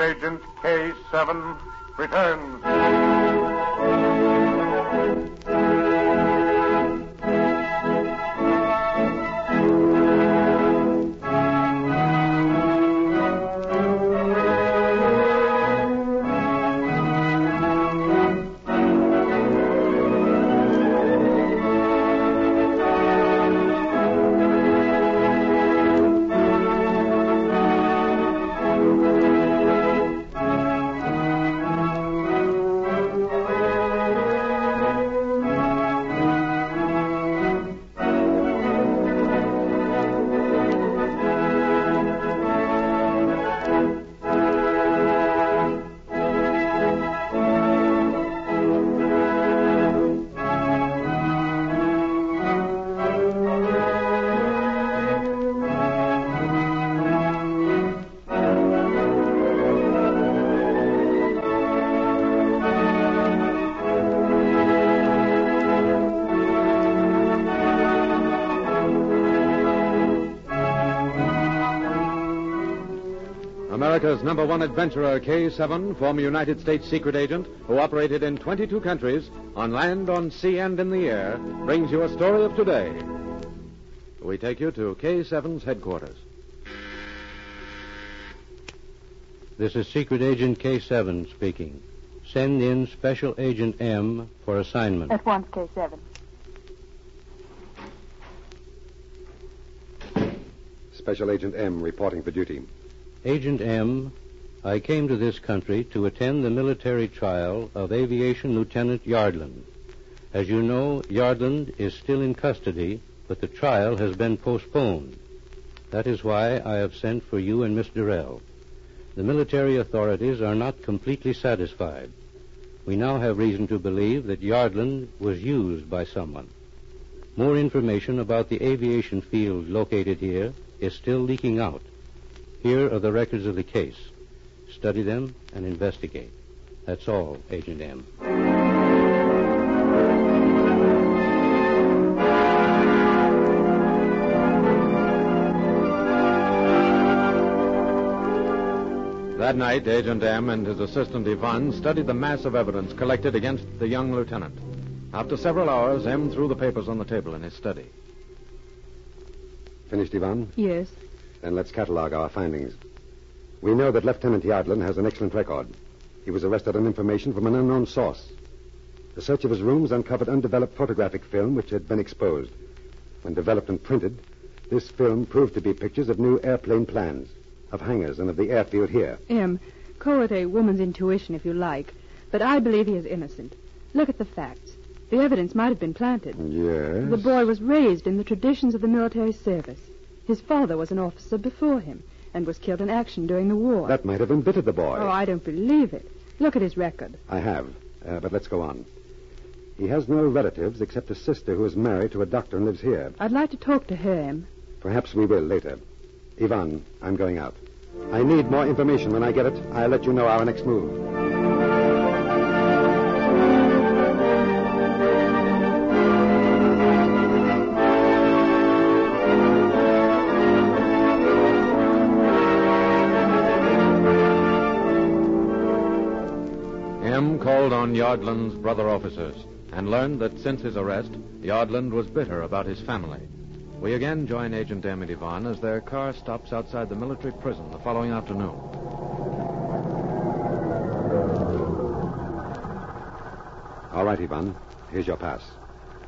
Agent K7 returns. America's number one adventurer, K7, former United States secret agent who operated in 22 countries, on land, on sea, and in the air, brings you a story of today. We take you to K7's headquarters. This is Secret Agent K7 speaking. Send in Special Agent M for assignment. At once, K7. Special Agent M reporting for duty. Agent M, I came to this country to attend the military trial of Aviation Lieutenant Yardland. As you know, Yardland is still in custody, but the trial has been postponed. That is why I have sent for you and Miss Durrell. The military authorities are not completely satisfied. We now have reason to believe that Yardland was used by someone. More information about the aviation field located here is still leaking out. Here are the records of the case. Study them and investigate. That's all, Agent M. That night, Agent M and his assistant Yvonne studied the mass of evidence collected against the young lieutenant. After several hours, M threw the papers on the table in his study. Finished, Yvonne? Yes. Then let's catalog our findings. We know that Lieutenant Yardland has an excellent record. He was arrested on information from an unknown source. The search of his rooms uncovered undeveloped photographic film which had been exposed. When developed and printed, this film proved to be pictures of new airplane plans, of hangars, and of the airfield here. M, call it a woman's intuition if you like, but I believe he is innocent. Look at the facts. The evidence might have been planted. Yes. The boy was raised in the traditions of the military service. His father was an officer before him and was killed in action during the war. That might have embittered the boy. Oh, I don't believe it. Look at his record. I have. Uh, but let's go on. He has no relatives except a sister who is married to a doctor and lives here. I'd like to talk to her, Em. Perhaps we will later. Yvonne, I'm going out. I need more information. When I get it, I'll let you know our next move. Called on Yardland's brother officers and learned that since his arrest, Yardland was bitter about his family. We again join Agent M and Yvonne as their car stops outside the military prison the following afternoon. All right, Yvonne. Here's your pass.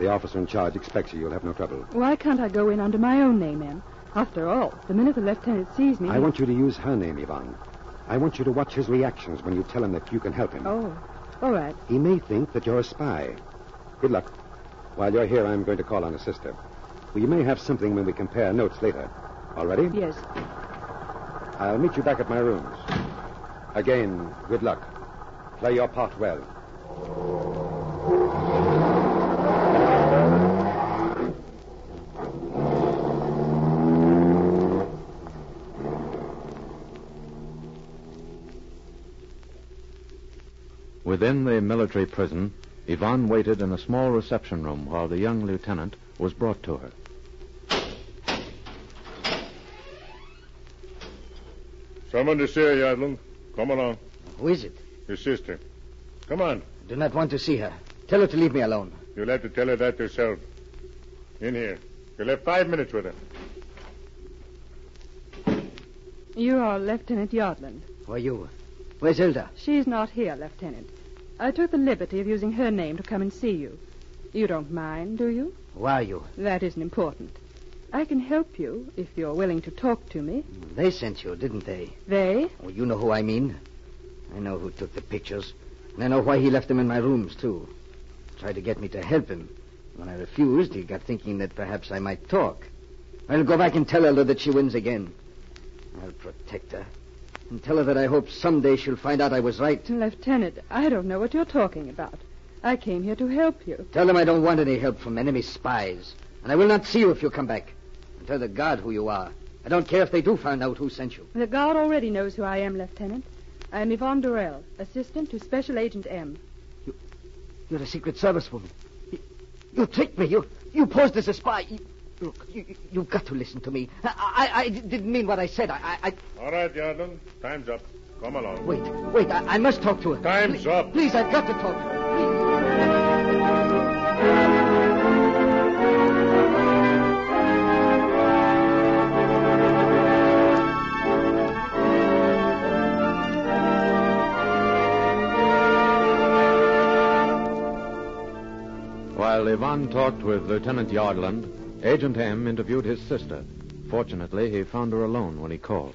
The officer in charge expects you. You'll have no trouble. Why can't I go in under my own name, Em? After all, the minute the lieutenant sees me. I want you to use her name, Yvonne. I want you to watch his reactions when you tell him that you can help him. Oh, all right. He may think that you're a spy. Good luck. While you're here, I'm going to call on a sister. We may have something when we compare notes later. All ready? Yes. I'll meet you back at my rooms. Again, good luck. Play your part well. Within the military prison, Yvonne waited in a small reception room while the young lieutenant was brought to her. Someone to see you, Yardland. Come along. Who is it? Your sister. Come on. I do not want to see her. Tell her to leave me alone. You'll have to tell her that yourself. In here. You'll have five minutes with her. You are Lieutenant Yardland. Who are you? Where's Hilda? She's not here, Lieutenant. I took the liberty of using her name to come and see you. You don't mind, do you? Who are you? That isn't important. I can help you if you're willing to talk to me. They sent you, didn't they? They? Oh, you know who I mean. I know who took the pictures. And I know why he left them in my rooms, too. Tried to get me to help him. When I refused, he got thinking that perhaps I might talk. I'll go back and tell Hilda that she wins again. I'll protect her. And tell her that I hope someday she'll find out I was right. Lieutenant, I don't know what you're talking about. I came here to help you. Tell them I don't want any help from enemy spies. And I will not see you if you come back. And tell the guard who you are. I don't care if they do find out who sent you. The guard already knows who I am, Lieutenant. I'm Yvonne Durrell, assistant to Special Agent M. You're a Secret Service woman. You, you tricked me. You you posed as a spy. You, look, you, you've got to listen to me. I, I, I didn't mean what I said. I, I, All right, Yardland. Time's up. Come along. Wait, wait. I, I must talk to her. Time's please, up. Please, I've got to talk to her. Please. While Yvonne talked with Lieutenant Yardland, Agent M interviewed his sister. Fortunately, he found her alone when he called.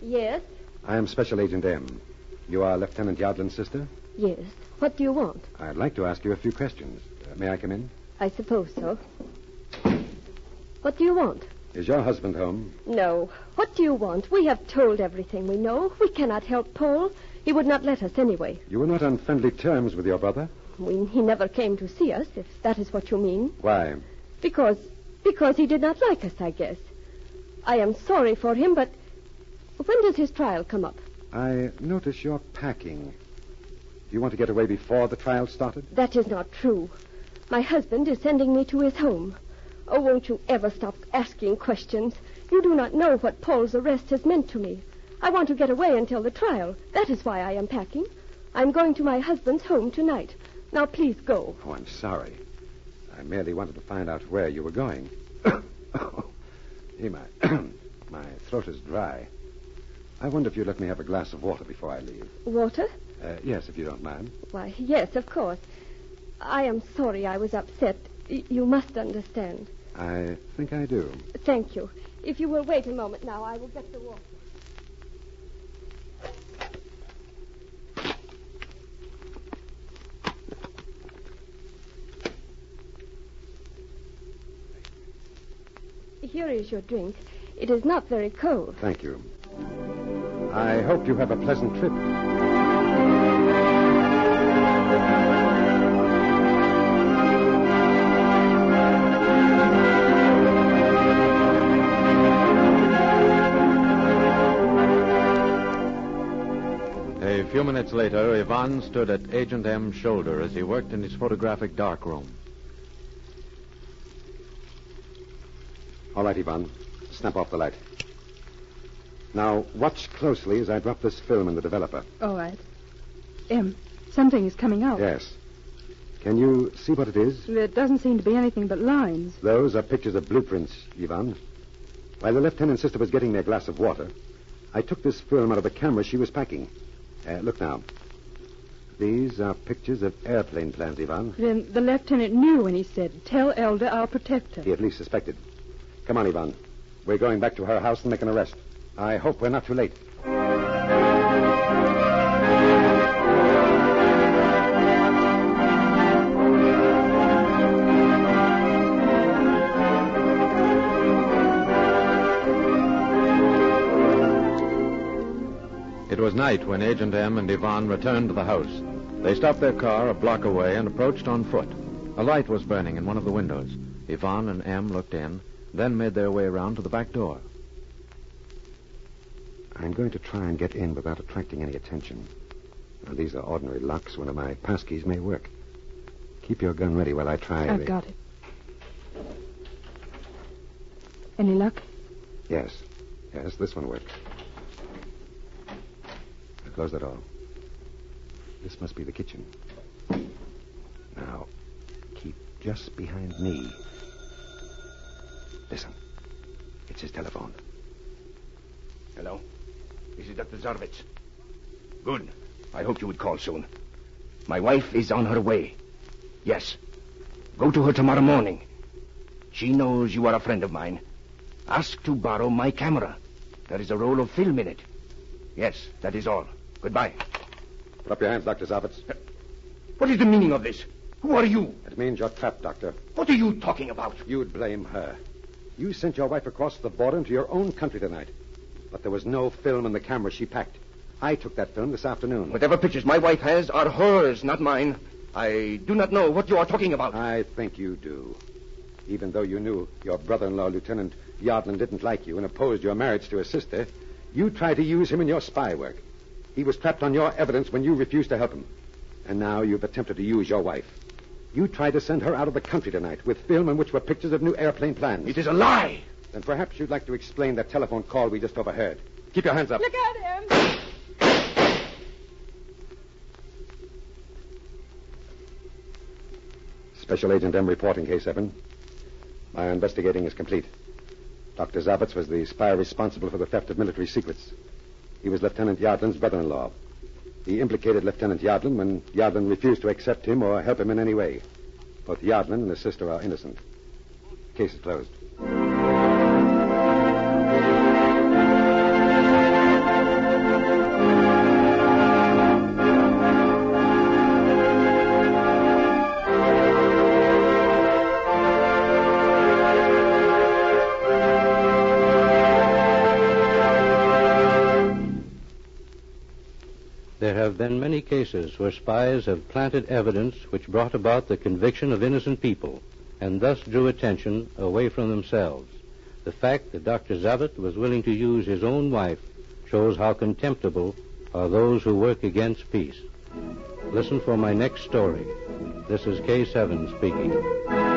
Yes, I am Special Agent M. You are Lieutenant Yardland's sister? yes. What do you want? I'd like to ask you a few questions. Uh, may I come in? I suppose so. What do you want? Is your husband home? No. What do you want? We have told everything we know. We cannot help Paul. He would not let us anyway. You were not on friendly terms with your brother? We, he never came to see us, if that is what you mean. Why? Because because he did not like us, I guess. I am sorry for him, but when does his trial come up? I notice you're packing. Do you want to get away before the trial started? That is not true. My husband is sending me to his home. Oh, won't you ever stop asking questions? You do not know what Paul's arrest has meant to me. I want to get away until the trial. That is why I am packing. I'm going to my husband's home tonight. Now, please go. Oh, I'm sorry. I merely wanted to find out where you were going. Gee, my, my throat is dry. I wonder if you'd let me have a glass of water before I leave. Water? Uh, yes, if you don't mind. Why, yes, of course. I am sorry I was upset. Y- you must understand. I think I do. Thank you. If you will wait a moment now, I will get the water. Here is your drink. It is not very cold. Thank you. I hope you have a pleasant trip. A few minutes later, Yvonne stood at Agent M's shoulder as he worked in his photographic darkroom. All right, Yvonne. Snap off the light. Now, watch closely as I drop this film in the developer. All right. M, something is coming out. Yes. Can you see what it is? There doesn't seem to be anything but lines. Those are pictures of blueprints, Yvonne. While the lieutenant's sister was getting me a glass of water, I took this film out of the camera she was packing. Uh, look now. These are pictures of airplane plans, Yvonne. Then the lieutenant knew when he said, Tell Hilda I'll protect her. He at least suspected. Come on, Yvonne. We're going back to her house and make an arrest. I hope we're not too late. It was night when Agent M and Yvonne returned to the house. They stopped their car a block away and approached on foot. A light was burning in one of the windows. Yvonne and M looked in, then made their way around to the back door. I'm going to try and get in without attracting any attention. Now, these are ordinary locks. One of my passkeys may work. Keep your gun ready while I try. I've the- got it. Any luck? Yes. Yes, this one works. Close the door. This must be the kitchen. Now, keep just behind me. Listen. It's his telephone. Hello? This is Dr. Zarvitz. Good. I hoped you would call soon. My wife is on her way. Yes. Go to her tomorrow morning. She knows you are a friend of mine. Ask to borrow my camera. There is a roll of film in it. Yes, that is all. Goodbye. Put up your hands, Dr. Zavitz. What is the meaning of this? Who are you? It means you're trapped, Doctor. What are you talking about? You'd blame her. You sent your wife across the border into your own country tonight. But there was no film in the camera she packed. I took that film this afternoon. Whatever pictures my wife has are hers, not mine. I do not know what you are talking about. I think you do. Even though you knew your brother-in-law, Lieutenant Yardland, didn't like you and opposed your marriage to his sister, you tried to use him in your spy work. He was trapped on your evidence when you refused to help him. And now you've attempted to use your wife. You tried to send her out of the country tonight with film in which were pictures of new airplane plans. It is a lie. Then perhaps you'd like to explain that telephone call we just overheard. Keep your hands up. Look at him. Special Agent M reporting, K7. My investigating is complete. Dr. Zabitz was the spy responsible for the theft of military secrets. He was Lieutenant Yardland's brother-in-law. He implicated Lieutenant Yardland when Yardland refused to accept him or help him in any way. Both Yardland and his sister are innocent. Case is closed. Been many cases where spies have planted evidence which brought about the conviction of innocent people and thus drew attention away from themselves. The fact that Dr. Zabit was willing to use his own wife shows how contemptible are those who work against peace. Listen for my next story. This is K7 speaking.